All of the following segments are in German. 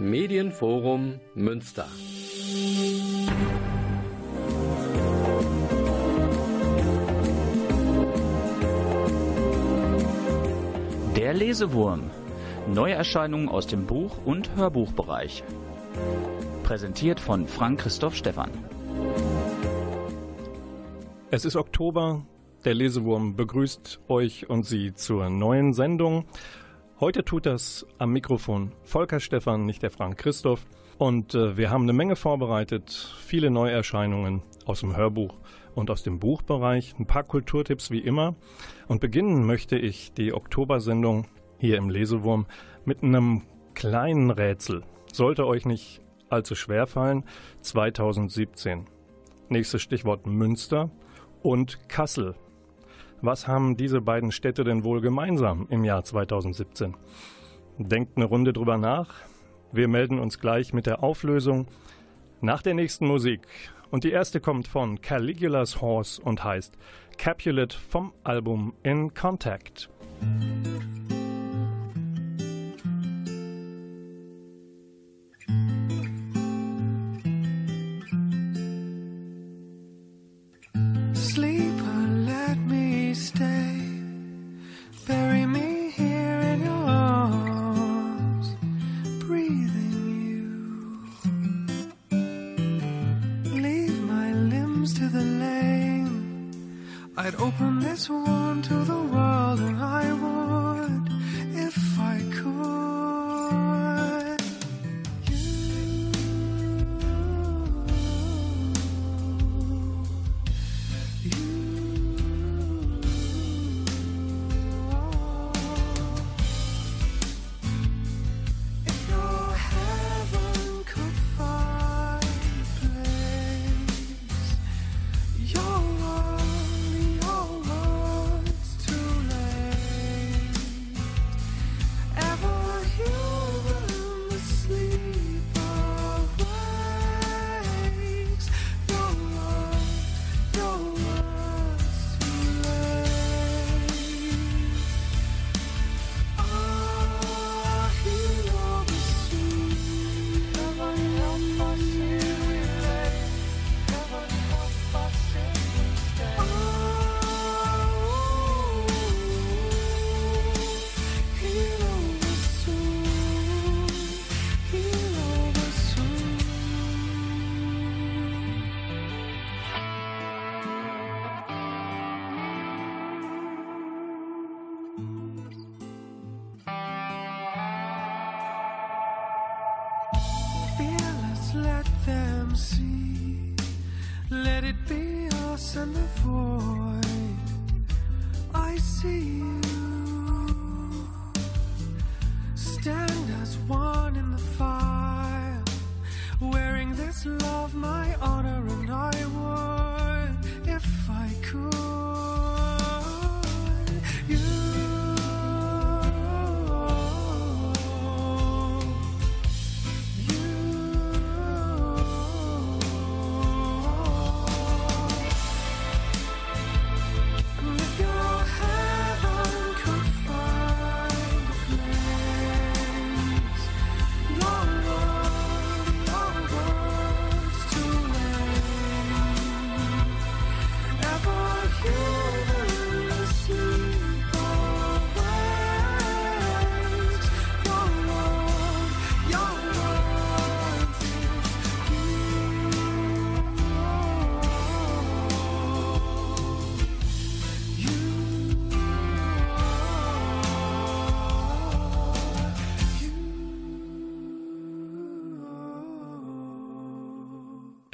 Medienforum Münster. Der Lesewurm. Neuerscheinungen aus dem Buch- und Hörbuchbereich. Präsentiert von Frank Christoph Stephan. Es ist Oktober. Der Lesewurm begrüßt euch und Sie zur neuen Sendung. Heute tut das am Mikrofon Volker Stephan, nicht der Frank Christoph. Und äh, wir haben eine Menge vorbereitet, viele Neuerscheinungen aus dem Hörbuch und aus dem Buchbereich, ein paar Kulturtipps wie immer. Und beginnen möchte ich die Oktobersendung hier im Lesewurm mit einem kleinen Rätsel. Sollte euch nicht allzu schwer fallen. 2017. Nächstes Stichwort Münster und Kassel. Was haben diese beiden Städte denn wohl gemeinsam im Jahr 2017? Denkt eine Runde drüber nach. Wir melden uns gleich mit der Auflösung nach der nächsten Musik. Und die erste kommt von Caligula's Horse und heißt Capulet vom Album In Contact.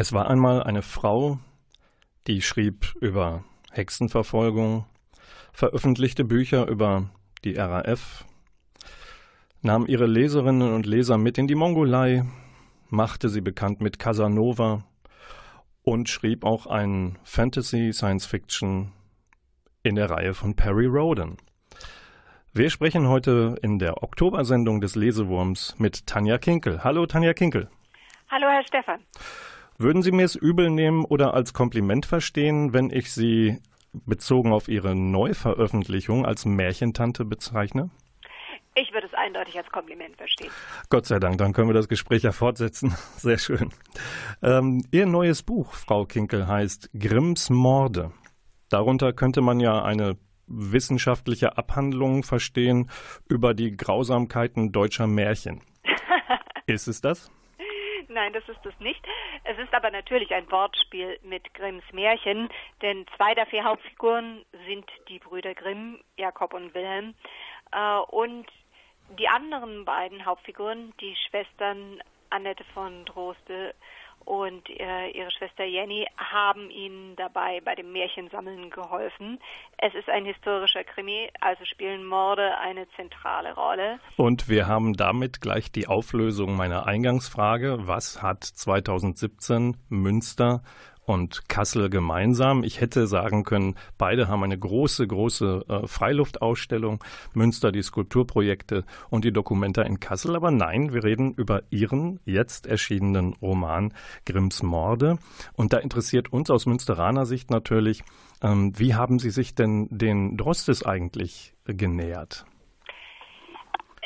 Es war einmal eine Frau, die schrieb über Hexenverfolgung, veröffentlichte Bücher über die RAF, nahm ihre Leserinnen und Leser mit in die Mongolei, machte sie bekannt mit Casanova und schrieb auch ein Fantasy Science Fiction in der Reihe von Perry Roden. Wir sprechen heute in der Oktobersendung des Lesewurms mit Tanja Kinkel. Hallo Tanja Kinkel. Hallo Herr Stefan. Würden Sie mir es übel nehmen oder als Kompliment verstehen, wenn ich Sie bezogen auf Ihre Neuveröffentlichung als Märchentante bezeichne? Ich würde es eindeutig als Kompliment verstehen. Gott sei Dank, dann können wir das Gespräch ja fortsetzen. Sehr schön. Ähm, Ihr neues Buch, Frau Kinkel, heißt Grimms Morde. Darunter könnte man ja eine wissenschaftliche Abhandlung verstehen über die Grausamkeiten deutscher Märchen. ist es das? Nein, das ist es nicht. Es ist aber natürlich ein Wortspiel mit Grimms Märchen, denn zwei der vier Hauptfiguren sind die Brüder Grimm, Jakob und Wilhelm. Äh, und die anderen beiden Hauptfiguren, die Schwestern Annette von Droste und äh, ihre Schwester Jenny haben ihnen dabei bei dem Märchensammeln geholfen. Es ist ein historischer Krimi, also spielen Morde eine zentrale Rolle. Und wir haben damit gleich die Auflösung meiner Eingangsfrage. Was hat 2017 Münster und Kassel gemeinsam. Ich hätte sagen können, beide haben eine große, große äh, Freiluftausstellung, Münster die Skulpturprojekte und die Dokumenta in Kassel. Aber nein, wir reden über Ihren jetzt erschienenen Roman Grimms Morde. Und da interessiert uns aus Münsteraner Sicht natürlich, ähm, wie haben Sie sich denn den Drostes eigentlich genähert?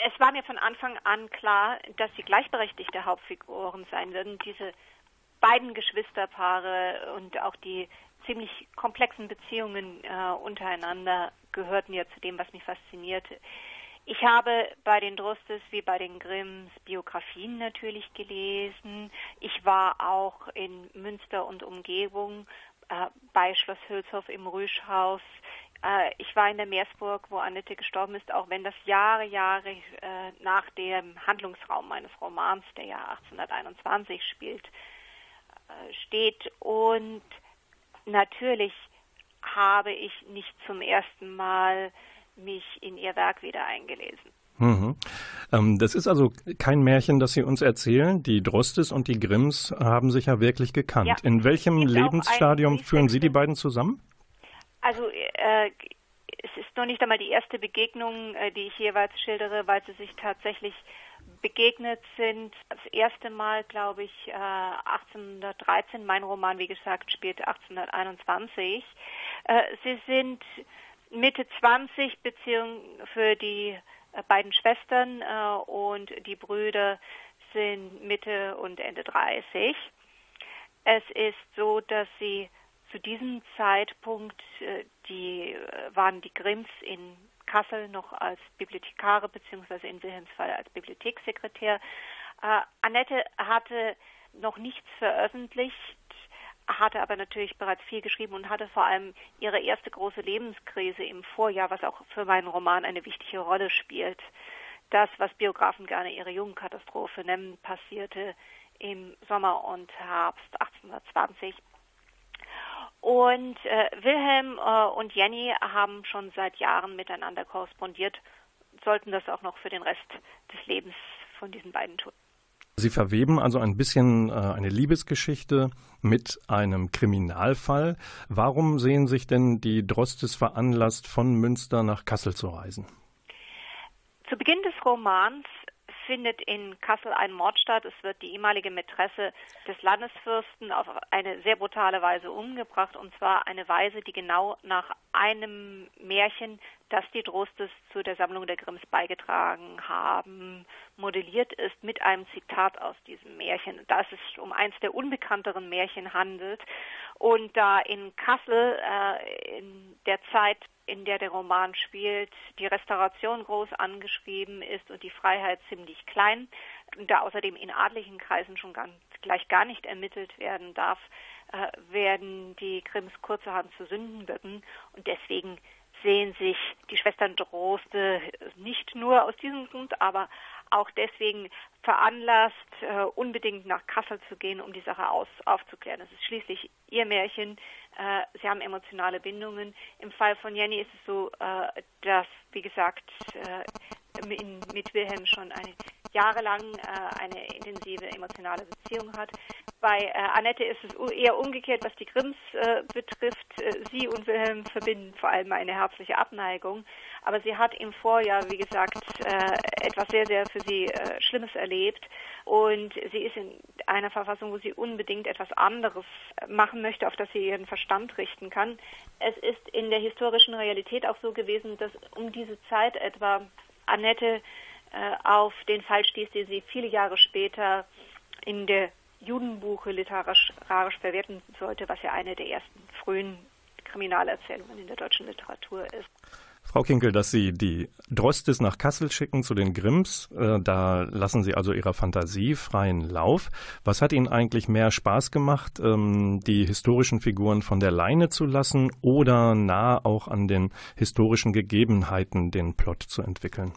Es war mir von Anfang an klar, dass sie gleichberechtigte Hauptfiguren sein würden. Diese beiden Geschwisterpaare und auch die ziemlich komplexen Beziehungen äh, untereinander gehörten ja zu dem, was mich faszinierte. Ich habe bei den Drustes wie bei den Grimms Biografien natürlich gelesen. Ich war auch in Münster und Umgebung äh, bei Schloss Hülshoff im Rüschhaus. Äh, ich war in der Meersburg, wo Annette gestorben ist, auch wenn das Jahre, Jahre äh, nach dem Handlungsraum meines Romans, der ja 1821 spielt, steht. Und natürlich habe ich nicht zum ersten Mal mich in ihr Werk wieder eingelesen. Mhm. Ähm, das ist also kein Märchen, das Sie uns erzählen. Die Drostes und die Grimms haben sich ja wirklich gekannt. Ja, in welchem Lebensstadium führen Sie die beiden zusammen? Also äh, es ist noch nicht einmal die erste Begegnung, äh, die ich jeweils schildere, weil sie sich tatsächlich begegnet sind. Das erste Mal, glaube ich, äh, 1813. Mein Roman, wie gesagt, spielt 1821. Äh, sie sind Mitte 20 Beziehungen für die äh, beiden Schwestern äh, und die Brüder sind Mitte und Ende 30. Es ist so, dass sie zu diesem Zeitpunkt äh, die äh, waren die Grimms in Kassel noch als Bibliothekare beziehungsweise in Wilhelms Fall als Bibliothekssekretär. Äh, Annette hatte noch nichts veröffentlicht, hatte aber natürlich bereits viel geschrieben und hatte vor allem ihre erste große Lebenskrise im Vorjahr, was auch für meinen Roman eine wichtige Rolle spielt. Das, was Biografen gerne ihre Jugendkatastrophe nennen, passierte im Sommer und Herbst 1820 und äh, Wilhelm äh, und Jenny haben schon seit Jahren miteinander korrespondiert, sollten das auch noch für den Rest des Lebens von diesen beiden tun. Sie verweben also ein bisschen äh, eine Liebesgeschichte mit einem Kriminalfall. Warum sehen sich denn die Drostes veranlasst, von Münster nach Kassel zu reisen? Zu Beginn des Romans findet in Kassel ein Mord statt. Es wird die ehemalige Mätresse des Landesfürsten auf eine sehr brutale Weise umgebracht, und zwar eine Weise, die genau nach einem Märchen, das die Drostes zu der Sammlung der Grimms beigetragen haben, modelliert ist mit einem Zitat aus diesem Märchen, da es um eins der unbekannteren Märchen handelt. Und da in Kassel äh, in der Zeit in der der Roman spielt, die Restauration groß angeschrieben ist und die Freiheit ziemlich klein, da außerdem in adligen Kreisen schon ganz, gleich gar nicht ermittelt werden darf, äh, werden die Grimms kurzerhand zu Sündenböcken und deswegen sehen sich die Schwestern Droste nicht nur aus diesem Grund, aber auch deswegen veranlasst, äh, unbedingt nach Kassel zu gehen, um die Sache aus, aufzuklären. Es ist schließlich ihr Märchen. Äh, sie haben emotionale Bindungen. Im Fall von Jenny ist es so, äh, dass, wie gesagt, äh, in, mit Wilhelm schon eine jahrelang äh, eine intensive emotionale Beziehung hat. Bei äh, Annette ist es eher umgekehrt, was die Grimms äh, betrifft. Sie und Wilhelm verbinden vor allem eine herzliche Abneigung. Aber sie hat im Vorjahr, wie gesagt, äh, etwas sehr, sehr für sie äh, Schlimmes erlebt. Und sie ist in einer Verfassung, wo sie unbedingt etwas anderes machen möchte, auf das sie ihren Verstand richten kann. Es ist in der historischen Realität auch so gewesen, dass um diese Zeit etwa Annette äh, auf den Fall stieß, den sie viele Jahre später in der Judenbuche literarisch verwerten sollte, was ja eine der ersten frühen Kriminalerzählungen in der deutschen Literatur ist. Frau Kinkel, dass Sie die Drostes nach Kassel schicken zu den Grimms, äh, da lassen Sie also Ihrer Fantasie freien Lauf. Was hat Ihnen eigentlich mehr Spaß gemacht, ähm, die historischen Figuren von der Leine zu lassen oder nah auch an den historischen Gegebenheiten den Plot zu entwickeln?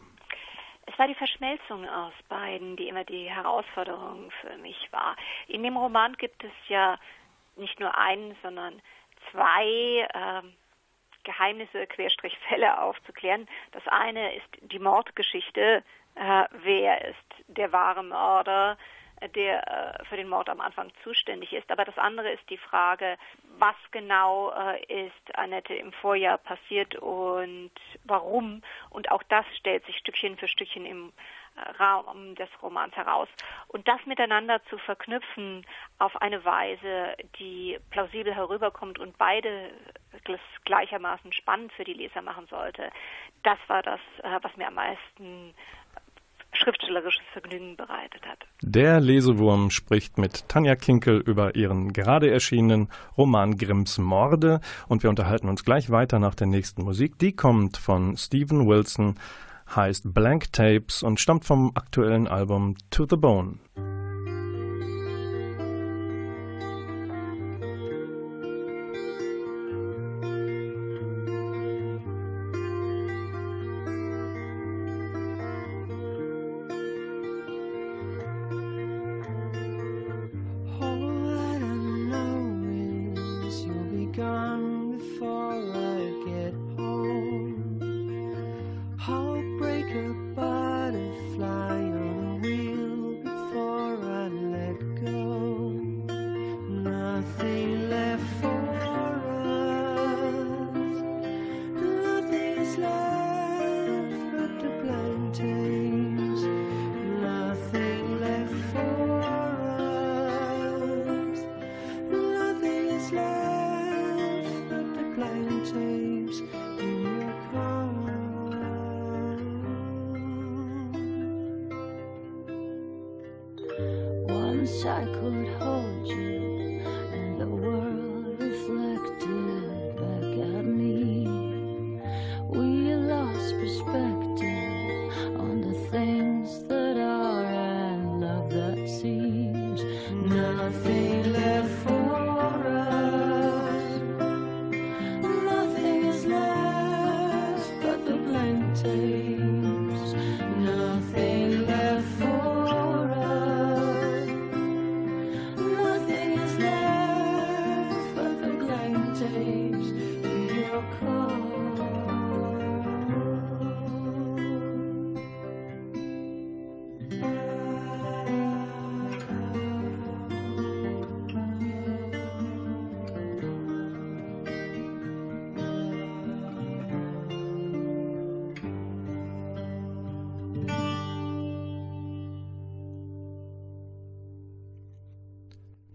Es war die Verschmelzung aus beiden, die immer die Herausforderung für mich war. In dem Roman gibt es ja nicht nur einen, sondern zwei äh, Geheimnisse, Querstrich Fälle aufzuklären. Das eine ist die Mordgeschichte. Äh, wer ist der wahre Mörder, der äh, für den Mord am Anfang zuständig ist? Aber das andere ist die Frage, was genau äh, ist Annette im Vorjahr passiert und warum? Und auch das stellt sich Stückchen für Stückchen im Raum des Romans heraus. Und das miteinander zu verknüpfen auf eine Weise, die plausibel herüberkommt und beide gleichermaßen spannend für die Leser machen sollte, das war das, äh, was mir am meisten schriftstellerisches Vergnügen bereitet hat. Der Lesewurm spricht mit Tanja Kinkel über ihren gerade erschienenen Roman Grimms Morde und wir unterhalten uns gleich weiter nach der nächsten Musik. Die kommt von Stephen Wilson heißt Blank Tapes und stammt vom aktuellen Album To the Bone.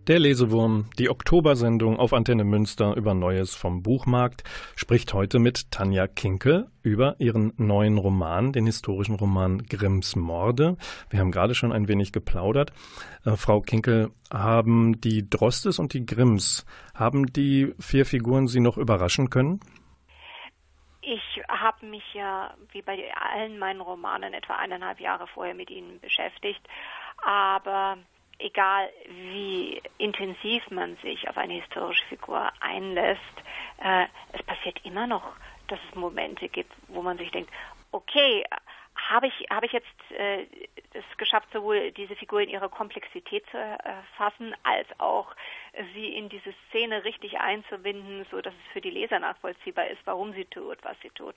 Der Lesewurm, die Oktobersendung auf Antenne Münster über Neues vom Buchmarkt, spricht heute mit Tanja Kinke über ihren neuen Roman, den historischen Roman Grimms Morde. Wir haben gerade schon ein wenig geplaudert. Äh, Frau Kinkel, haben die Drostes und die Grimms, haben die vier Figuren Sie noch überraschen können? Ich habe mich ja, wie bei allen meinen Romanen, etwa eineinhalb Jahre vorher mit ihnen beschäftigt. Aber egal wie intensiv man sich auf eine historische Figur einlässt, äh, es passiert immer noch, dass es Momente gibt, wo man sich denkt, okay, habe ich, habe ich jetzt äh, es geschafft, sowohl diese Figur in ihrer Komplexität zu erfassen, als auch sie in diese Szene richtig einzubinden, so dass es für die Leser nachvollziehbar ist, warum sie tut, was sie tut.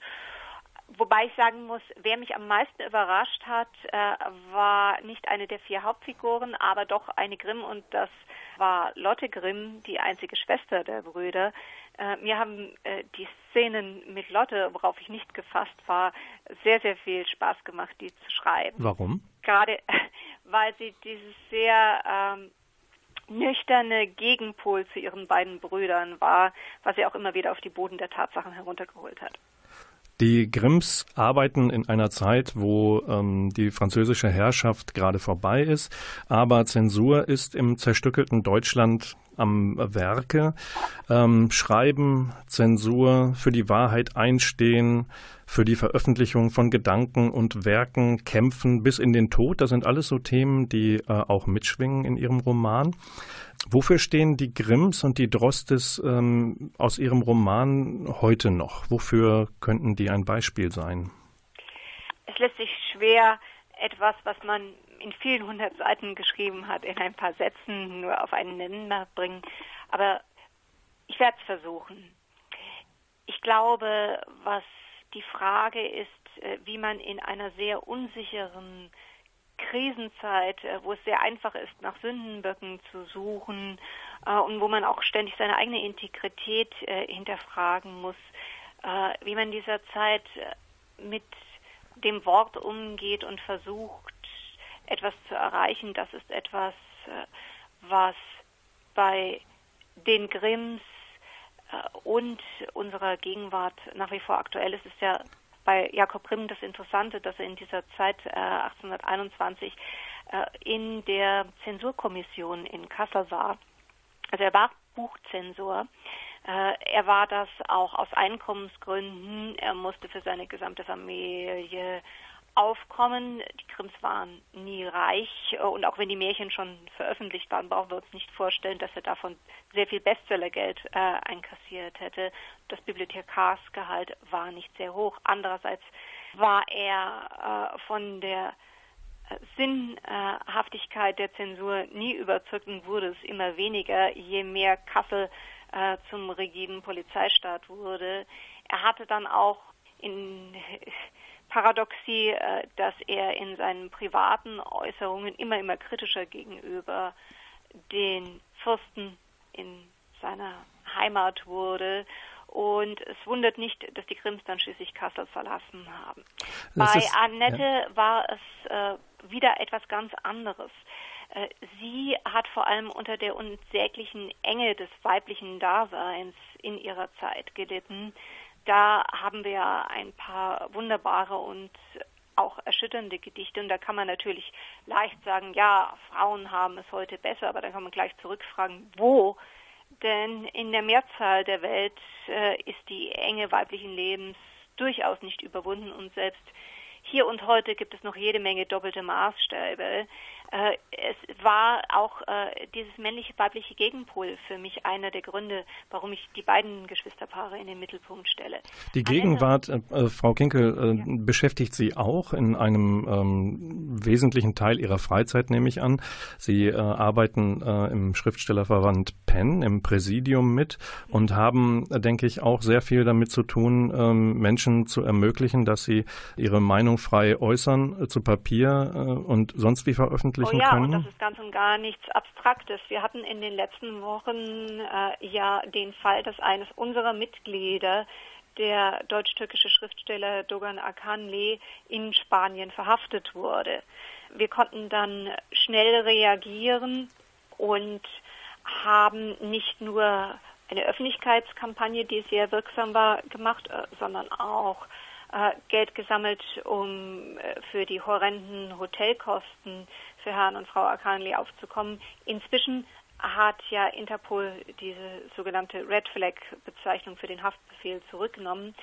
Wobei ich sagen muss, wer mich am meisten überrascht hat, äh, war nicht eine der vier Hauptfiguren, aber doch eine Grimm und das war Lotte Grimm, die einzige Schwester der Brüder. Äh, mir haben äh, die Szenen mit Lotte, worauf ich nicht gefasst war, sehr, sehr viel Spaß gemacht, die zu schreiben. Warum? Gerade weil sie dieses sehr ähm, nüchterne Gegenpol zu ihren beiden Brüdern war, was sie auch immer wieder auf die Boden der Tatsachen heruntergeholt hat. Die Grimms arbeiten in einer Zeit, wo ähm, die französische Herrschaft gerade vorbei ist, aber Zensur ist im zerstückelten Deutschland am Werke. Ähm, schreiben, Zensur, für die Wahrheit einstehen, für die Veröffentlichung von Gedanken und Werken kämpfen bis in den Tod. Das sind alles so Themen, die äh, auch mitschwingen in Ihrem Roman. Wofür stehen die Grimms und die Drostes ähm, aus Ihrem Roman heute noch? Wofür könnten die ein Beispiel sein? Es lässt sich schwer etwas, was man in vielen hundert Seiten geschrieben hat, in ein paar Sätzen nur auf einen Nenner bringen. Aber ich werde es versuchen. Ich glaube, was die Frage ist, äh, wie man in einer sehr unsicheren Krisenzeit, äh, wo es sehr einfach ist, nach Sündenböcken zu suchen äh, und wo man auch ständig seine eigene Integrität hinterfragen muss, wie man dieser Zeit mit dem Wort umgeht und versucht, etwas zu erreichen. Das ist etwas, was bei den Grimms äh, und unserer Gegenwart nach wie vor aktuell ist. Es ist ja bei Jakob Grimm das Interessante, dass er in dieser Zeit äh, 1821 äh, in der Zensurkommission in Kassel war. Also er war Buchzensor. Äh, er war das auch aus Einkommensgründen. Er musste für seine gesamte Familie aufkommen. Die Krims waren nie reich äh, und auch wenn die Märchen schon veröffentlicht waren, brauchen wir uns nicht vorstellen, dass er davon sehr viel Bestsellergeld äh, einkassiert hätte. Das Bibliothekarsgehalt war nicht sehr hoch. Andererseits war er äh, von der äh, Sinnhaftigkeit der Zensur nie überzeugt und wurde es immer weniger, je mehr Kassel äh, zum rigiden Polizeistaat wurde. Er hatte dann auch in Paradoxie, äh, dass er in seinen privaten Äußerungen immer, immer kritischer gegenüber den Fürsten in seiner Heimat wurde. Und es wundert nicht, dass die Grimms dann schließlich Kassel verlassen haben. Das Bei ist, Annette ja. war es äh, wieder etwas ganz anderes. Äh, sie hat vor allem unter der unsäglichen Enge des weiblichen Daseins in ihrer Zeit gelitten da haben wir ein paar wunderbare und auch erschütternde Gedichte. Und da kann man natürlich leicht sagen, ja, Frauen haben es heute besser, aber dann kann man gleich zurückfragen, wo? Denn in der Mehrzahl der Welt äh, ist die Enge weiblichen Lebens durchaus nicht überwunden und selbst hier und heute gibt es noch jede Menge doppelte Maßstäbe. Äh, es war auch äh, dieses männliche-weibliche Gegenpol für mich einer der Gründe, warum ich die beiden Geschwisterpaare in den Mittelpunkt stelle. Die Gegenwart, äh, äh, Frau Kinkel, äh, ja. beschäftigt Sie auch in einem ähm, wesentlichen Teil Ihrer Freizeit, nehme ich an. Sie äh, arbeiten im Schriftstellerverband Penn, im Präsidium mit und haben, denke ich, auch sehr viel damit zu tun, ähm, Menschen zu ermöglichen, dass sie ihre Meinung frei äußern zu Papier und sonst wie veröffentlichen verwirklichen oh ja, können? und das ist ganz und gar nichts Abstraktes. Wir hatten in den letzten Wochen äh, ja den Fall, dass eines unserer Mitglieder, der deutsch-türkische Schriftsteller Dogan Akanli, in Spanien verhaftet wurde. Wir konnten dann schnell reagieren und haben nicht nur eine Öffentlichkeitskampagne, die sehr wirksam war, gemacht, äh, sondern auch äh, Geld gesammelt, um äh, für die horrenden Hotelkosten für Herrn und Frau Akanli aufzukommen. Inzwischen hat ja Interpol diese sogenannte Red Flag Bezeichnung für den Haftbefehl zurückgenommen.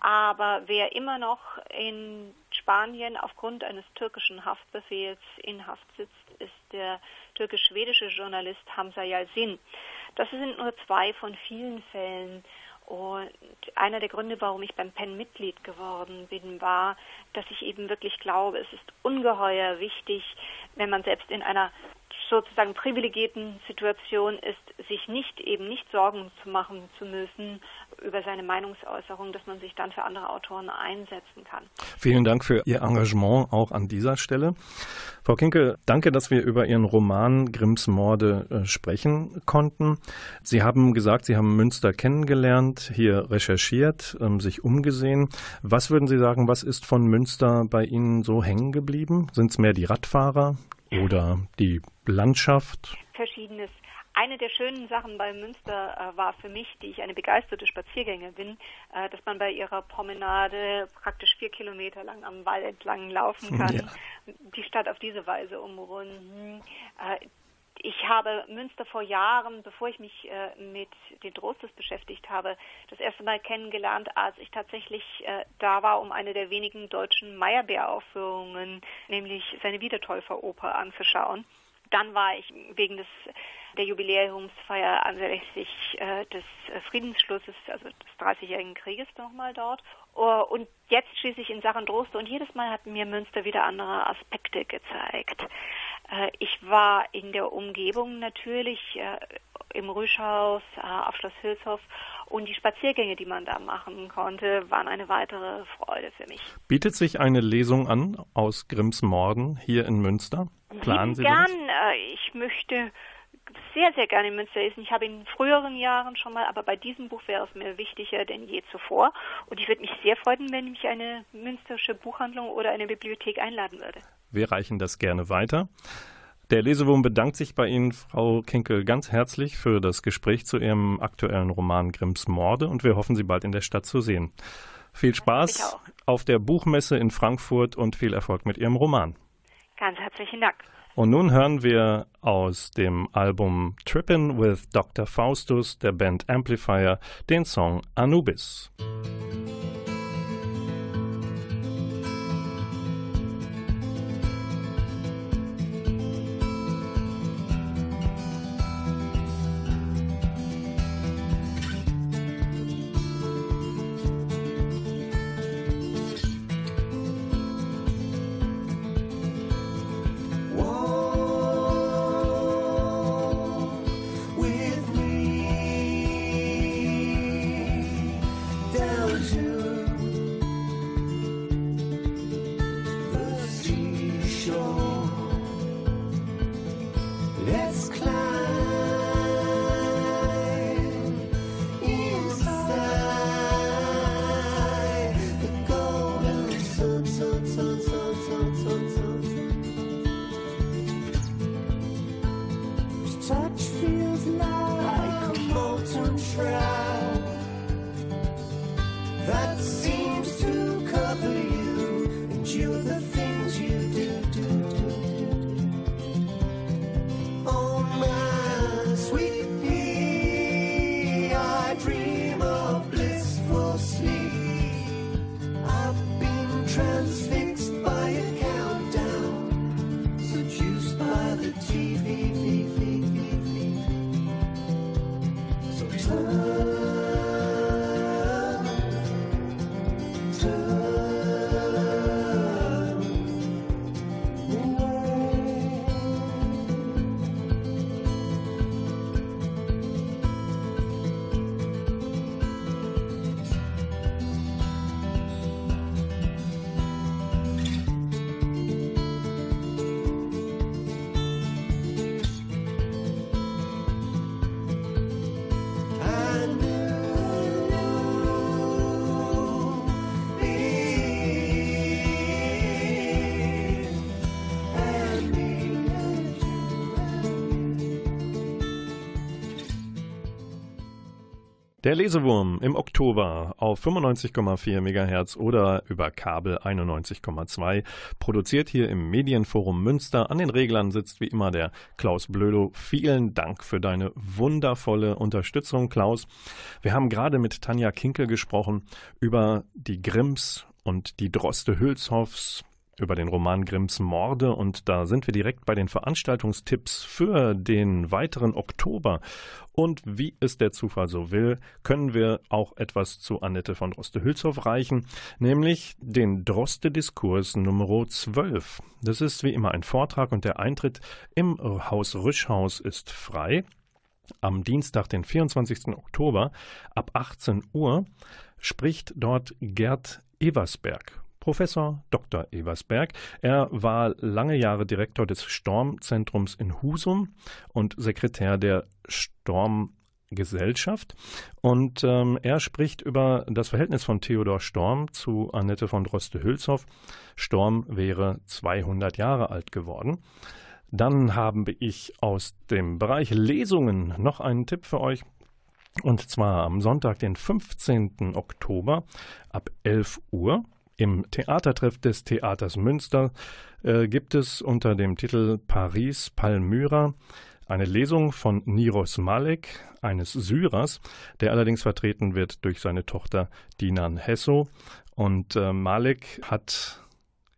Aber wer immer noch in Spanien aufgrund eines türkischen Haftbefehls in Haft sitzt, ist der türkisch-schwedische Journalist Hamza Yalsin. Das sind nur zwei von vielen Fällen, und einer der Gründe, warum ich beim PEN Mitglied geworden bin, war, dass ich eben wirklich glaube, es ist ungeheuer wichtig, wenn man selbst in einer sozusagen privilegierten Situation ist, sich nicht eben nicht Sorgen zu machen zu müssen über seine Meinungsäußerung, dass man sich dann für andere Autoren einsetzen kann. Vielen Dank für Ihr Engagement auch an dieser Stelle. Frau Kinkel, danke, dass wir über Ihren Roman Grimms Morde äh, sprechen konnten. Sie haben gesagt, Sie haben Münster kennengelernt, hier recherchiert, ähm, sich umgesehen. Was würden Sie sagen, was ist von Münster bei Ihnen so hängen geblieben? Sind es mehr die Radfahrer oder die Landschaft? Verschiedenes. eine der schönen Sachen bei Münster äh, war für mich, die ich eine begeisterte Spaziergängerin bin, äh, dass man bei ihrer Promenade praktisch vier Kilometer lang am Wall entlang laufen kann, ja. die Stadt auf diese Weise umrunden. Äh, ich habe Münster vor Jahren, bevor ich mich äh, mit den Trostes beschäftigt habe, das erste Mal kennengelernt, als ich tatsächlich äh, da war, um eine der wenigen deutschen Meyerbeer-Aufführungen, nämlich seine Wiedertäuferoper anzuschauen. Dann war ich wegen des der Jubiläumsfeier anlässlich äh, des äh, Friedensschlusses, also des 30-jährigen Krieges nochmal dort. Uh, und jetzt schließlich in Sachen Droste und jedes Mal hat mir Münster wieder andere Aspekte gezeigt. Äh, ich war in der Umgebung natürlich äh, im Rüschhaus, äh, auf Schloss Hülshoff und die Spaziergänge, die man da machen konnte, waren eine weitere Freude für mich. Bietet sich eine Lesung an aus Grimms Morden hier in Münster? Planen Sie gern. Das? Ich möchte sehr, sehr gerne in Münster lesen. Ich habe in früheren Jahren schon mal, aber bei diesem Buch wäre es mir wichtiger denn je zuvor. Und ich würde mich sehr freuen, wenn mich eine münsterische Buchhandlung oder eine Bibliothek einladen würde. Wir reichen das gerne weiter. Der Lesewurm bedankt sich bei Ihnen, Frau Kinkel, ganz herzlich für das Gespräch zu Ihrem aktuellen Roman Grimms Morde und wir hoffen, Sie bald in der Stadt zu sehen. Viel Spaß auf der Buchmesse in Frankfurt und viel Erfolg mit Ihrem Roman. Ganz herzlichen Dank. Und nun hören wir aus dem Album Trippin' with Dr. Faustus der Band Amplifier den Song Anubis. Der Lesewurm im Oktober auf 95,4 MHz oder über Kabel 91,2 produziert hier im Medienforum Münster. An den Reglern sitzt wie immer der Klaus Blödo. Vielen Dank für deine wundervolle Unterstützung, Klaus. Wir haben gerade mit Tanja Kinkel gesprochen über die Grimms und die Droste Hülshoffs, über den Roman Grimms Morde und da sind wir direkt bei den Veranstaltungstipps für den weiteren Oktober. Und wie es der Zufall so will, können wir auch etwas zu Annette von Droste-Hülshoff reichen, nämlich den Droste-Diskurs Nummer 12. Das ist wie immer ein Vortrag und der Eintritt im Haus Rüschhaus ist frei. Am Dienstag, den 24. Oktober ab 18 Uhr spricht dort Gerd Eversberg. Professor Dr. Eversberg. Er war lange Jahre Direktor des Stormzentrums in Husum und Sekretär der Stormgesellschaft. Und ähm, er spricht über das Verhältnis von Theodor Storm zu Annette von Droste-Hülshoff. Storm wäre 200 Jahre alt geworden. Dann habe ich aus dem Bereich Lesungen noch einen Tipp für euch. Und zwar am Sonntag, den 15. Oktober ab 11 Uhr im Theatertreff des Theaters Münster äh, gibt es unter dem Titel Paris Palmyra eine Lesung von Niros Malek, eines Syrers, der allerdings vertreten wird durch seine Tochter Dinan Hesso. Und äh, Malek hat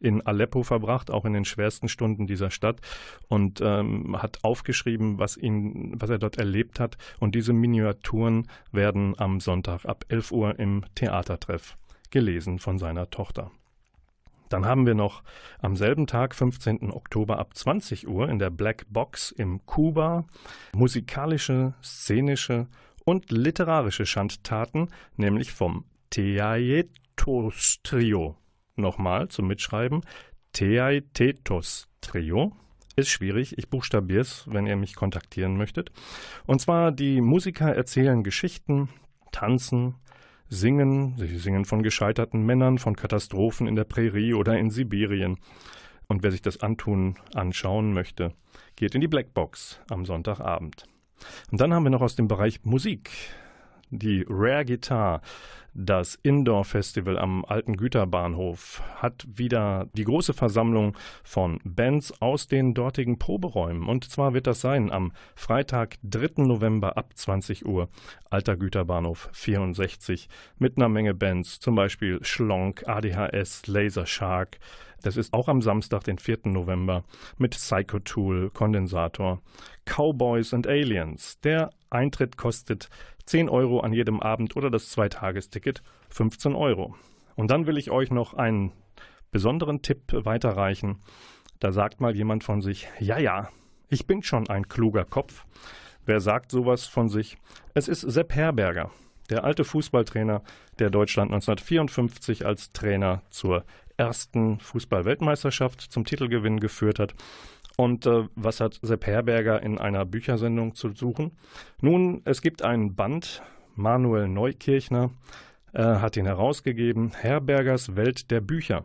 in Aleppo verbracht, auch in den schwersten Stunden dieser Stadt und ähm, hat aufgeschrieben, was ihn, was er dort erlebt hat. Und diese Miniaturen werden am Sonntag ab 11 Uhr im Theatertreff gelesen von seiner Tochter. Dann haben wir noch am selben Tag, 15. Oktober ab 20 Uhr in der Black Box im Kuba musikalische, szenische und literarische Schandtaten, nämlich vom Teaetos Trio. Nochmal zum Mitschreiben. Teaetetos Trio. Ist schwierig, ich buchstabiere es, wenn ihr mich kontaktieren möchtet. Und zwar die Musiker erzählen Geschichten, tanzen, singen. Sie singen von gescheiterten Männern, von Katastrophen in der Prärie oder in Sibirien. Und wer sich das antun, anschauen möchte, geht in die Blackbox am Sonntagabend. Und dann haben wir noch aus dem Bereich Musik die Rare Guitar, das Indoor Festival am alten Güterbahnhof, hat wieder die große Versammlung von Bands aus den dortigen Proberäumen. Und zwar wird das sein am Freitag, 3. November ab 20 Uhr, alter Güterbahnhof 64, mit einer Menge Bands, zum Beispiel Schlonk, ADHS, Laser Shark. Das ist auch am Samstag, den 4. November, mit Psychotool, Kondensator, Cowboys and Aliens. Der Eintritt kostet 10 Euro an jedem Abend oder das Zweitagesticket 15 Euro. Und dann will ich euch noch einen besonderen Tipp weiterreichen. Da sagt mal jemand von sich, ja, ja, ich bin schon ein kluger Kopf. Wer sagt sowas von sich? Es ist Sepp Herberger, der alte Fußballtrainer, der Deutschland 1954 als Trainer zur ersten Fußball-Weltmeisterschaft zum Titelgewinn geführt hat und äh, was hat Sepp Herberger in einer Büchersendung zu suchen? Nun, es gibt einen Band, Manuel Neukirchner äh, hat ihn herausgegeben, Herbergers Welt der Bücher.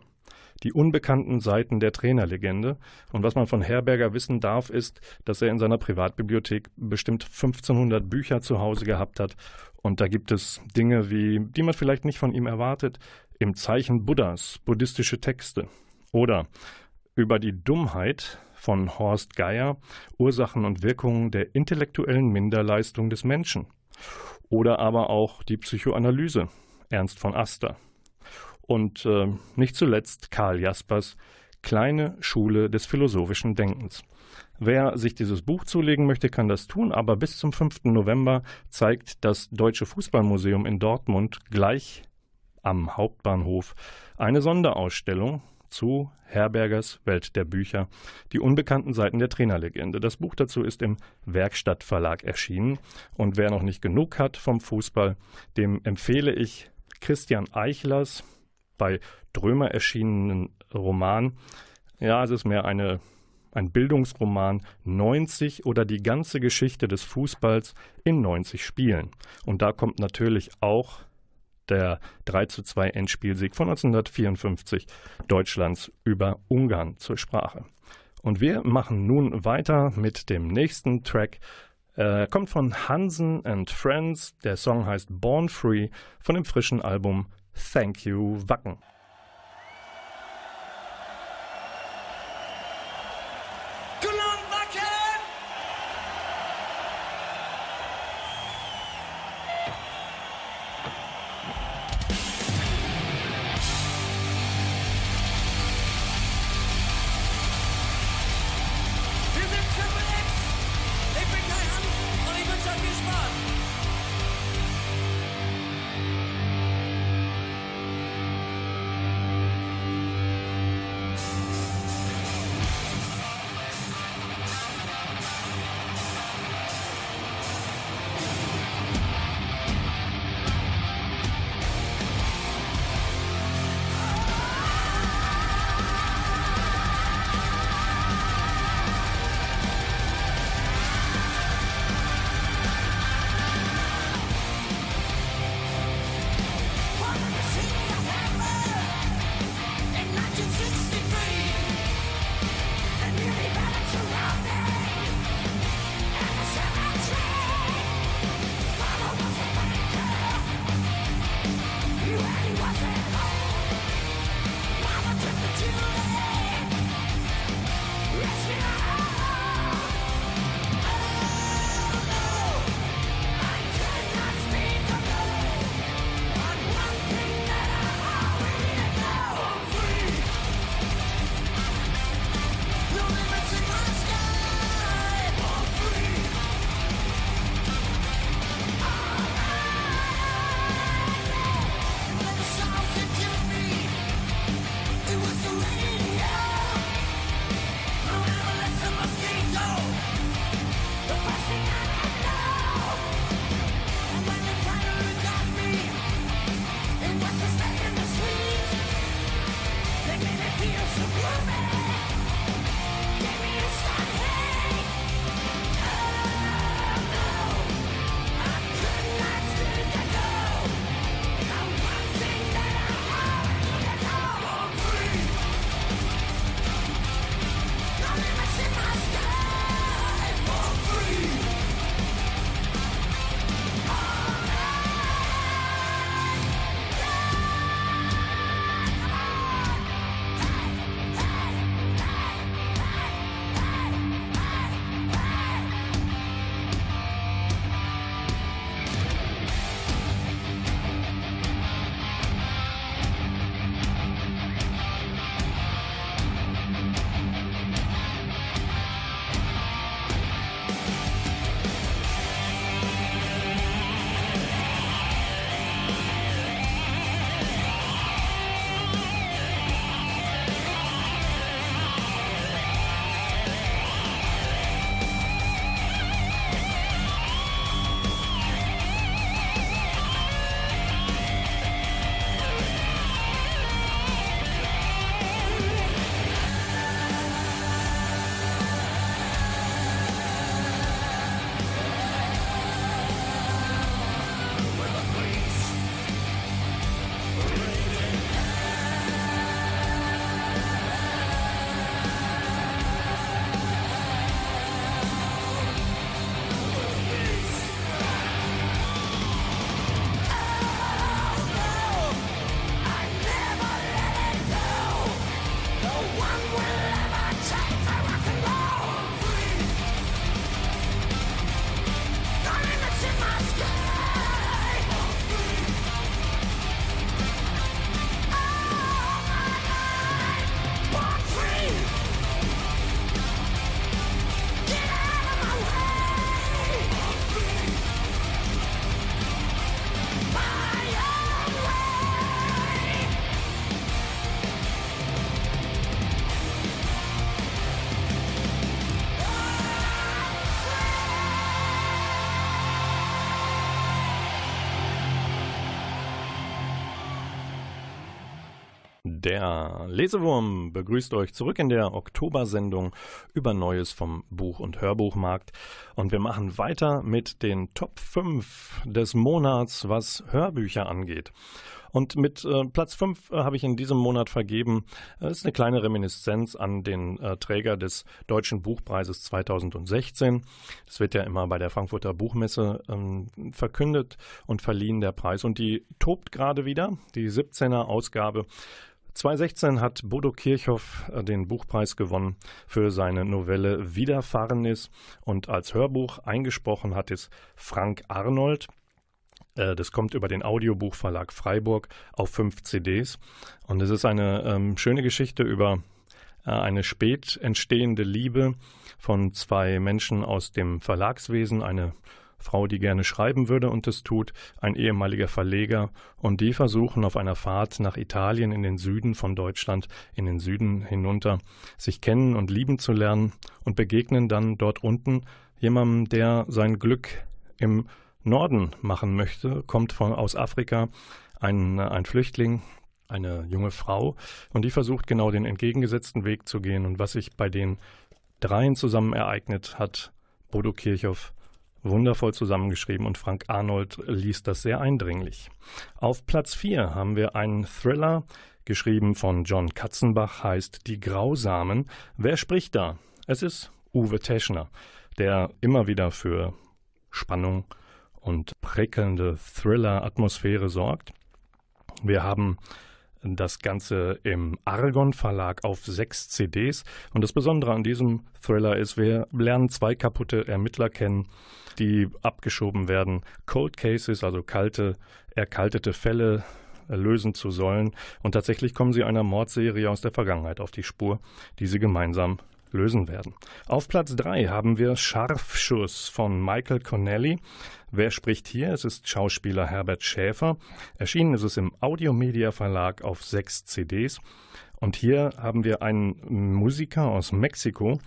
Die unbekannten Seiten der Trainerlegende. Und was man von Herberger wissen darf, ist, dass er in seiner Privatbibliothek bestimmt 1500 Bücher zu Hause gehabt hat. Und da gibt es Dinge, wie, die man vielleicht nicht von ihm erwartet. Im Zeichen Buddhas, buddhistische Texte. Oder über die Dummheit von Horst Geier Ursachen und Wirkungen der intellektuellen Minderleistung des Menschen. Oder aber auch die Psychoanalyse Ernst von Aster. Und äh, nicht zuletzt Karl Jaspers Kleine Schule des philosophischen Denkens. Wer sich dieses Buch zulegen möchte, kann das tun, aber bis zum 5. November zeigt das Deutsche Fußballmuseum in Dortmund gleich am Hauptbahnhof eine Sonderausstellung zu Herbergers Welt der Bücher, die unbekannten Seiten der Trainerlegende. Das Buch dazu ist im Werkstattverlag erschienen. Und wer noch nicht genug hat vom Fußball, dem empfehle ich Christian Eichlers bei Drömer erschienenen Roman. Ja, es ist mehr eine, ein Bildungsroman 90 oder die ganze Geschichte des Fußballs in 90 Spielen. Und da kommt natürlich auch der 3 zu 2 Endspielsieg von 1954 Deutschlands über Ungarn zur Sprache. Und wir machen nun weiter mit dem nächsten Track. Er kommt von Hansen and Friends. Der Song heißt Born Free von dem frischen Album Thank You Wacken. Will ever take rock and roll? Der Lesewurm begrüßt euch zurück in der Oktobersendung über Neues vom Buch- und Hörbuchmarkt. Und wir machen weiter mit den Top 5 des Monats, was Hörbücher angeht. Und mit äh, Platz 5 äh, habe ich in diesem Monat vergeben. Das äh, ist eine kleine Reminiszenz an den äh, Träger des Deutschen Buchpreises 2016. Das wird ja immer bei der Frankfurter Buchmesse ähm, verkündet und verliehen, der Preis. Und die tobt gerade wieder, die 17er Ausgabe. 2016 hat Bodo Kirchhoff äh, den Buchpreis gewonnen für seine Novelle Widerfahrenis und als Hörbuch eingesprochen hat es Frank Arnold. Äh, das kommt über den Audiobuchverlag Freiburg auf fünf CDs. Und es ist eine ähm, schöne Geschichte über äh, eine spät entstehende Liebe von zwei Menschen aus dem Verlagswesen, eine Frau, die gerne schreiben würde und es tut, ein ehemaliger Verleger, und die versuchen auf einer Fahrt nach Italien in den Süden von Deutschland, in den Süden hinunter, sich kennen und lieben zu lernen und begegnen dann dort unten jemandem, der sein Glück im Norden machen möchte, kommt von, aus Afrika ein, ein Flüchtling, eine junge Frau, und die versucht genau den entgegengesetzten Weg zu gehen. Und was sich bei den dreien zusammen ereignet, hat Bodo Kirchhoff wundervoll zusammengeschrieben und Frank Arnold liest das sehr eindringlich. Auf Platz 4 haben wir einen Thriller, geschrieben von John Katzenbach, heißt Die Grausamen. Wer spricht da? Es ist Uwe Teschner, der immer wieder für Spannung und prickelnde Thriller-Atmosphäre sorgt. Wir haben das Ganze im Argon Verlag auf sechs CDs. Und das Besondere an diesem Thriller ist, wir lernen zwei kaputte Ermittler kennen, die abgeschoben werden, Cold Cases, also kalte, erkaltete Fälle lösen zu sollen. Und tatsächlich kommen sie einer Mordserie aus der Vergangenheit auf die Spur, die sie gemeinsam lösen werden. Auf Platz 3 haben wir Scharfschuss von Michael Connelly. Wer spricht hier? Es ist Schauspieler Herbert Schäfer. Erschienen ist es im Audiomedia Verlag auf sechs CDs. Und hier haben wir einen Musiker aus Mexiko,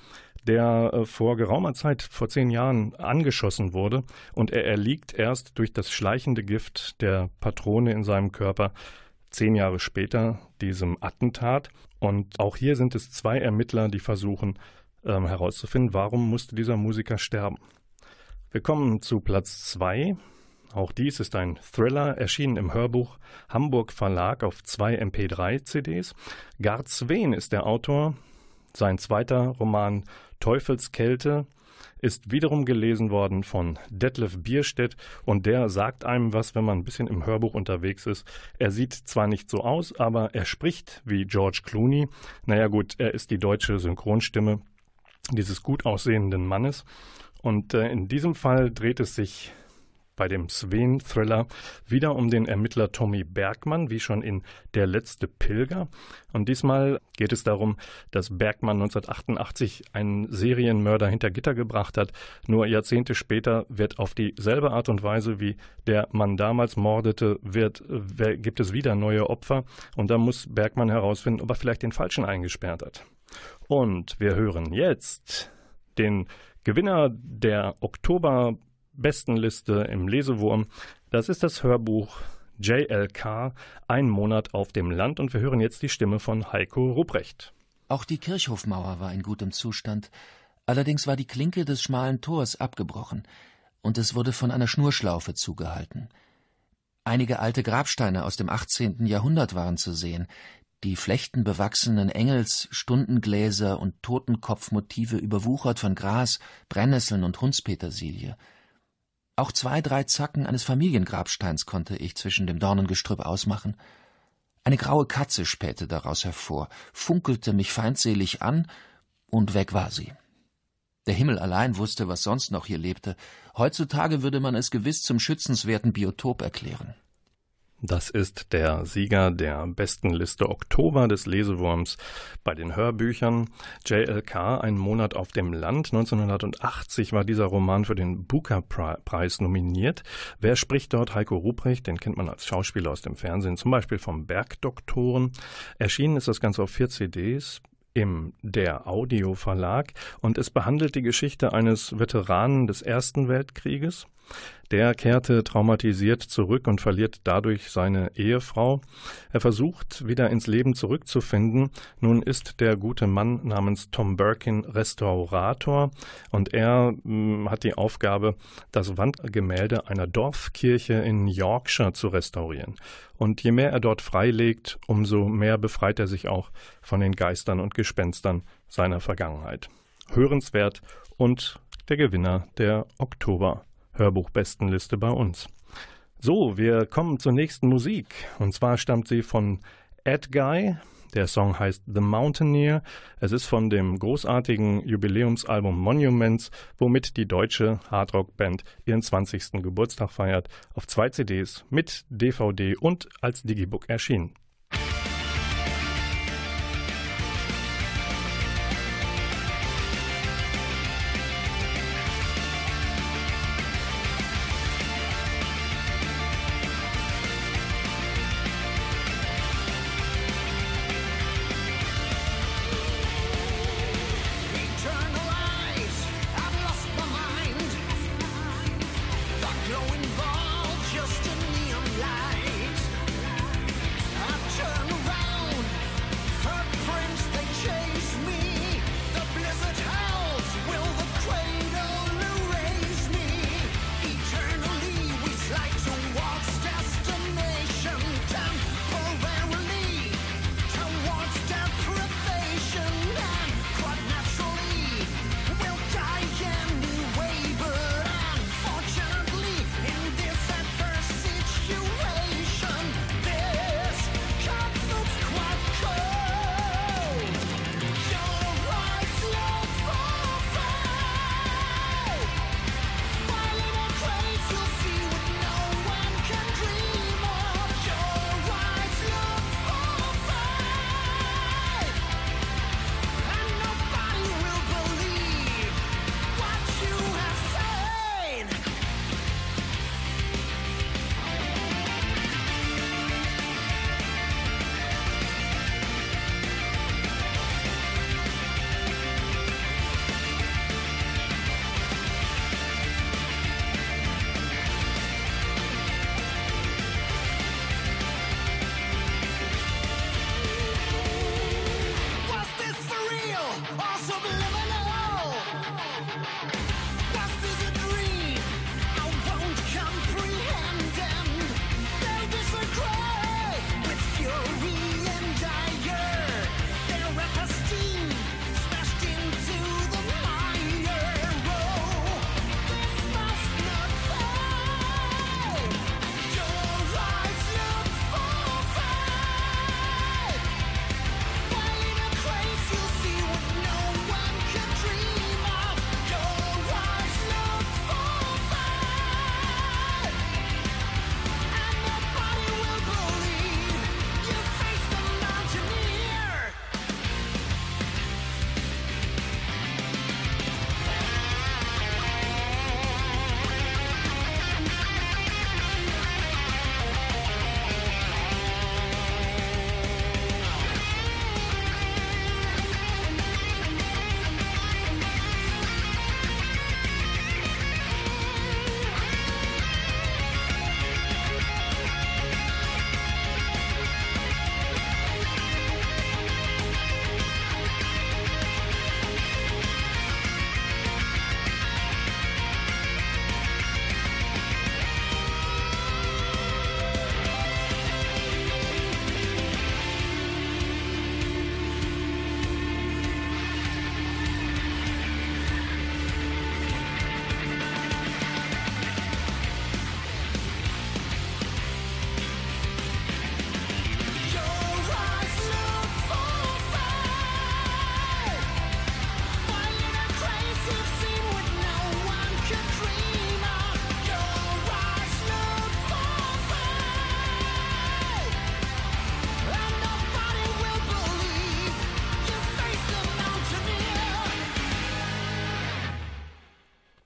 der äh, vor geraumer Zeit, vor zehn Jahren, angeschossen wurde und er erliegt erst durch das schleichende Gift der Patrone in seinem Körper zehn Jahre später diesem Attentat. Und auch hier sind es zwei Ermittler, die versuchen ähm, herauszufinden, warum musste dieser Musiker sterben. Wir kommen zu Platz zwei. Auch dies ist ein Thriller, erschienen im Hörbuch Hamburg Verlag auf zwei MP3-CDs. Gard Sween ist der Autor. Sein zweiter Roman Teufelskälte ist wiederum gelesen worden von Detlef Bierstedt und der sagt einem was, wenn man ein bisschen im Hörbuch unterwegs ist. Er sieht zwar nicht so aus, aber er spricht wie George Clooney. Naja gut, er ist die deutsche Synchronstimme dieses gut aussehenden Mannes. Und äh, in diesem Fall dreht es sich bei dem Sven-Thriller wieder um den Ermittler Tommy Bergmann, wie schon in Der letzte Pilger. Und diesmal geht es darum, dass Bergmann 1988 einen Serienmörder hinter Gitter gebracht hat. Nur Jahrzehnte später wird auf dieselbe Art und Weise, wie der Mann damals mordete, wird, gibt es wieder neue Opfer. Und da muss Bergmann herausfinden, ob er vielleicht den Falschen eingesperrt hat. Und wir hören jetzt den Gewinner der Oktober Bestenliste im Lesewurm. Das ist das Hörbuch JLK, Ein Monat auf dem Land. Und wir hören jetzt die Stimme von Heiko Ruprecht. Auch die Kirchhofmauer war in gutem Zustand. Allerdings war die Klinke des schmalen Tors abgebrochen und es wurde von einer Schnurschlaufe zugehalten. Einige alte Grabsteine aus dem 18. Jahrhundert waren zu sehen, die flechtenbewachsenen Engels-, Stundengläser und Totenkopfmotive überwuchert von Gras, Brennnesseln und Hundspetersilie. Auch zwei, drei Zacken eines Familiengrabsteins konnte ich zwischen dem Dornengestrüpp ausmachen. Eine graue Katze spähte daraus hervor, funkelte mich feindselig an, und weg war sie. Der Himmel allein wusste, was sonst noch hier lebte. Heutzutage würde man es gewiss zum schützenswerten Biotop erklären. Das ist der Sieger der besten Liste Oktober des Lesewurms bei den Hörbüchern. JLK, ein Monat auf dem Land. 1980 war dieser Roman für den Booker-Preis nominiert. Wer spricht dort? Heiko Ruprecht, den kennt man als Schauspieler aus dem Fernsehen, zum Beispiel vom Bergdoktoren. Erschienen ist das Ganze auf vier CDs im Der Audio Verlag und es behandelt die Geschichte eines Veteranen des Ersten Weltkrieges, Der kehrte traumatisiert zurück und verliert dadurch seine Ehefrau. Er versucht, wieder ins Leben zurückzufinden. Nun ist der gute Mann namens Tom Birkin Restaurator und er mh, hm, hat die Aufgabe, das Wandgemälde einer Dorfkirche in Yorkshire zu restaurieren. Und je mehr er dort freilegt, umso mehr befreit er sich auch von den Geistern und Gespenstern seiner Vergangenheit. Hörenswert und der Gewinner der Oktober-Hörbuchbestenliste bei uns. So, wir kommen zur nächsten Musik. Und zwar stammt sie von Ed Guy. Der Song heißt The Mountaineer. Es ist von dem großartigen Jubiläumsalbum Monuments, womit die deutsche Hardrock-Band ihren 20. Geburtstag feiert, auf zwei CDs mit DVD und als Digibook erschienen.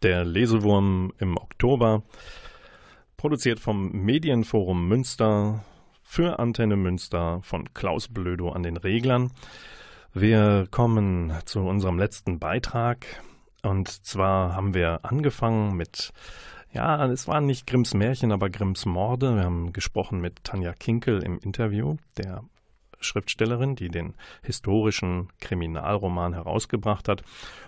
Der Lesewurm im Oktober, produziert vom Medienforum Münster für Antenne Münster von Klaus Blödo an den Reglern. Wir kommen zu unserem letzten Beitrag und zwar haben wir angefangen mit Ja, es waren nicht Grimms Märchen, aber Grimms Morde. Wir haben gesprochen mit Tanja Kinkel im Interview, der Schriftstellerin, die den historischen Kriminalroman herausgebracht hat.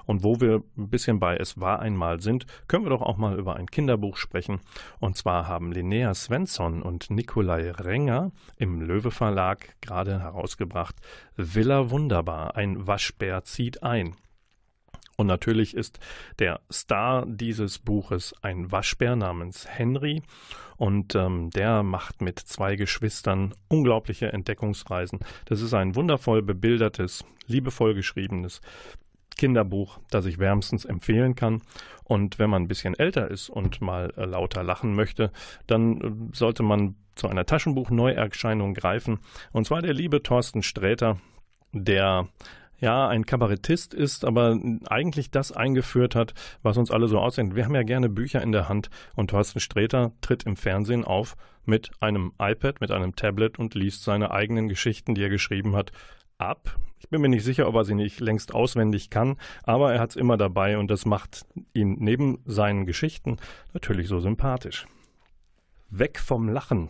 Und wo wir ein bisschen bei Es war einmal sind, können wir doch auch mal über ein Kinderbuch sprechen. Und zwar haben Linnea Svensson und Nikolai Renger im Löwe Verlag gerade herausgebracht Villa Wunderbar, ein Waschbär zieht ein. Und natürlich ist der Star dieses Buches ein Waschbär namens Henry. Und ähm, der macht mit zwei Geschwistern unglaubliche Entdeckungsreisen. Das ist ein wundervoll bebildertes, liebevoll geschriebenes Kinderbuch, das ich wärmstens empfehlen kann. Und wenn man ein bisschen älter ist und mal äh, lauter lachen möchte, dann äh, sollte man zu einer Taschenbuch-Neuerscheinung greifen. Und zwar der liebe Thorsten Sträter, der ja ein Kabarettist ist, aber eigentlich das eingeführt hat, was uns alle so aussehen. Wir haben ja gerne Bücher in der Hand und Thorsten Sträter tritt im Fernsehen auf mit einem iPad, mit einem Tablet und liest seine eigenen Geschichten, die er geschrieben hat, ab. Ich bin mir nicht sicher, ob er sie nicht längst auswendig kann, aber er hat es immer dabei und das macht ihn neben seinen Geschichten natürlich so sympathisch. Weg vom Lachen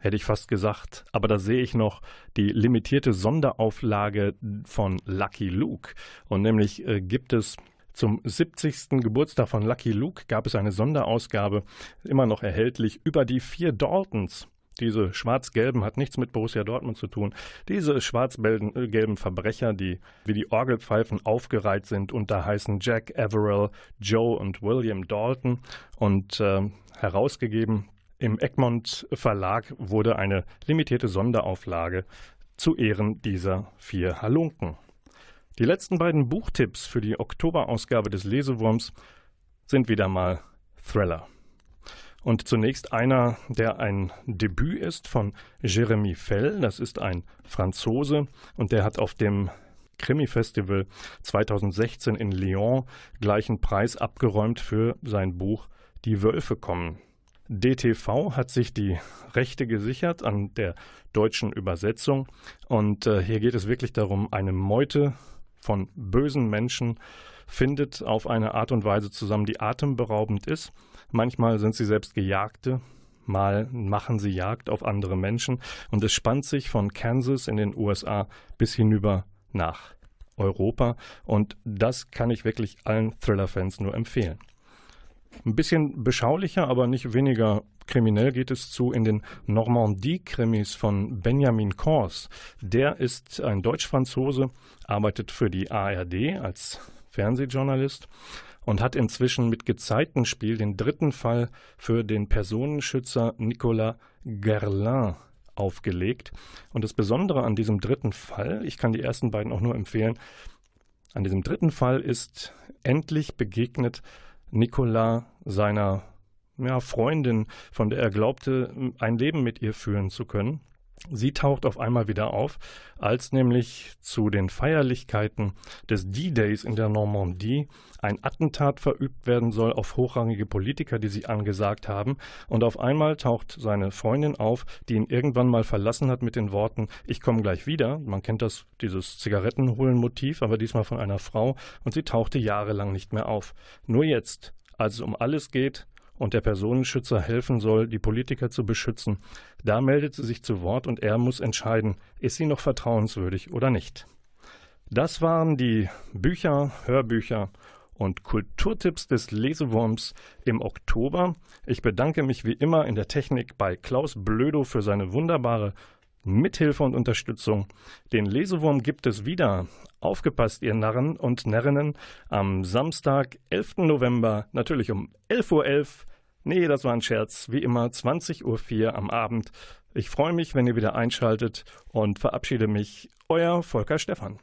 hätte ich fast gesagt. Aber da sehe ich noch die limitierte Sonderauflage von Lucky Luke. Und nämlich äh, gibt es zum 70. Geburtstag von Lucky Luke gab es eine Sonderausgabe, immer noch erhältlich, über die vier Daltons. Diese schwarz-gelben hat nichts mit Borussia Dortmund zu tun. Diese schwarz-gelben Verbrecher, die wie die Orgelpfeifen aufgereiht sind und da heißen Jack Averill, Joe und William Dalton und äh, herausgegeben im Egmont Verlag wurde eine limitierte Sonderauflage zu Ehren dieser vier Halunken. Die letzten beiden Buchtipps für die Oktoberausgabe des Lesewurms sind wieder mal Thriller. Und zunächst einer, der ein Debüt ist von Jeremy Fell. Das ist ein Franzose und der hat auf dem Krimi-Festival 2016 in Lyon gleichen Preis abgeräumt für sein Buch Die Wölfe kommen. DTV hat sich die Rechte gesichert an der deutschen Übersetzung. Und äh, hier geht es wirklich darum, eine Meute von bösen Menschen findet auf eine Art und Weise zusammen, die atemberaubend ist. Manchmal sind sie selbst Gejagte, mal machen sie Jagd auf andere Menschen. Und es spannt sich von Kansas in den USA bis hinüber nach Europa. Und das kann ich wirklich allen Thriller-Fans nur empfehlen. Ein bisschen beschaulicher, aber nicht weniger kriminell geht es zu in den Normandie-Krimis von Benjamin Kors. Der ist ein Deutsch-Franzose, arbeitet für die ARD als Fernsehjournalist und hat inzwischen mit Gezeitenspiel den dritten Fall für den Personenschützer Nicolas Gerlin aufgelegt. Und das Besondere an diesem dritten Fall, ich kann die ersten beiden auch nur empfehlen, an diesem dritten Fall ist endlich begegnet Nicolas seiner ja, Freundin, von der er glaubte, ein Leben mit ihr führen zu können. Sie taucht auf einmal wieder auf, als nämlich zu den Feierlichkeiten des D-Days in der Normandie ein Attentat verübt werden soll auf hochrangige Politiker, die sie angesagt haben. Und auf einmal taucht seine Freundin auf, die ihn irgendwann mal verlassen hat mit den Worten, ich komme gleich wieder. Man kennt das, dieses Zigarettenholen-Motiv, aber diesmal von einer Frau. Und sie tauchte jahrelang nicht mehr auf. Nur jetzt, als es um alles geht, und der Personenschützer helfen soll, die Politiker zu beschützen. Da meldet sie sich zu Wort und er muss entscheiden, ist sie noch vertrauenswürdig oder nicht. Das waren die Bücher, Hörbücher und Kulturtipps des Lesewurms im Oktober. Ich bedanke mich wie immer in der Technik bei Klaus Blödo für seine wunderbare Mithilfe und Unterstützung. Den Lesewurm gibt es wieder. Aufgepasst, ihr Narren und Närrinnen, am Samstag, 11. November, natürlich um 11.11 Uhr. .11. Nee, das war ein Scherz. Wie immer, 20.04 Uhr am Abend. Ich freue mich, wenn ihr wieder einschaltet und verabschiede mich. Euer Volker Stephan.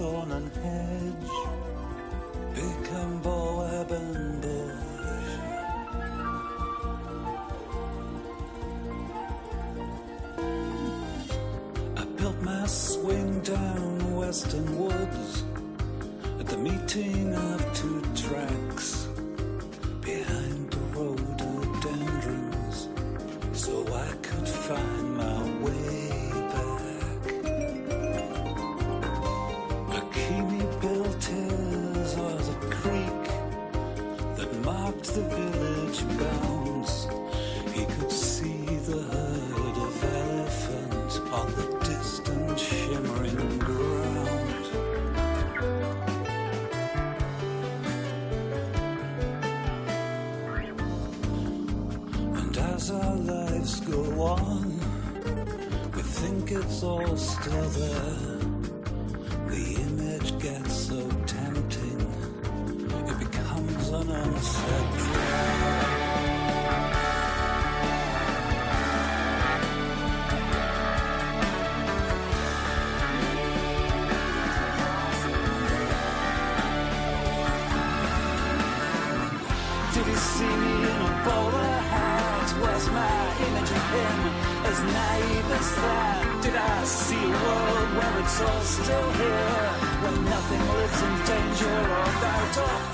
On and hedge.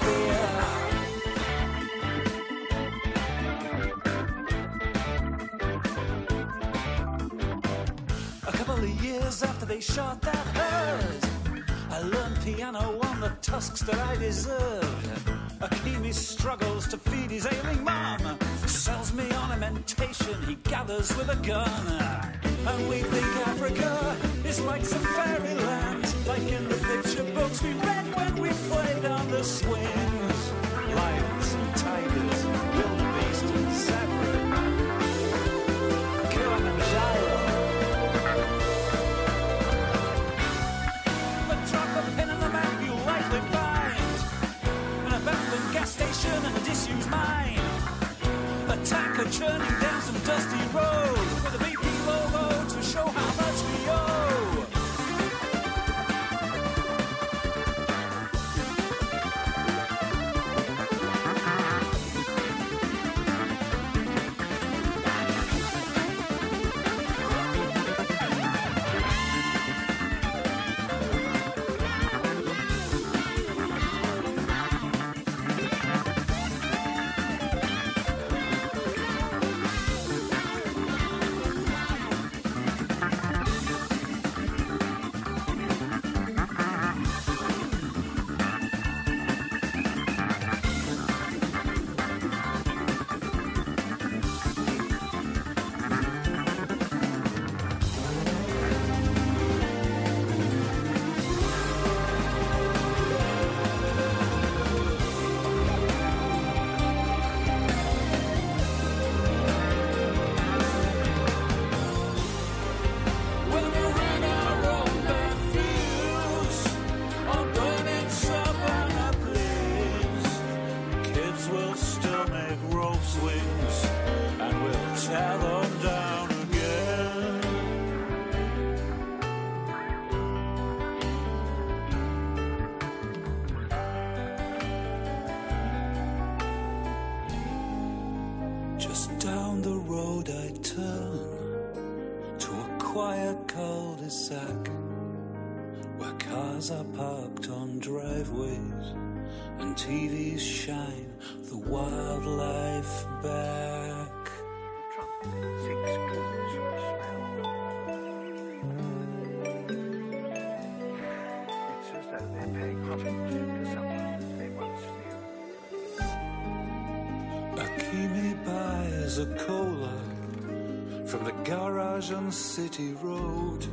fear. A couple of years after they shot that herd, I learned piano on the tusks that I deserved. Akimi struggles to feed his ailing mom, sells me ornamentation he gathers with a gun and we think Africa is like some fairyland, like in the picture books we read when we played on the swings. Lions, tigers, wildebeest, and zebra. Kilimanjaro. But drop a pin on the map you'll likely find an abandoned gas station and a disused mine. A tanker churning down some dusty road with a BP load. city road.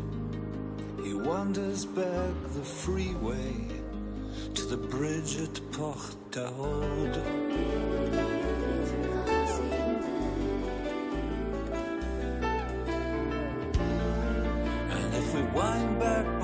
He wanders back the freeway to the bridge at Port Dalhousie. And if we wind back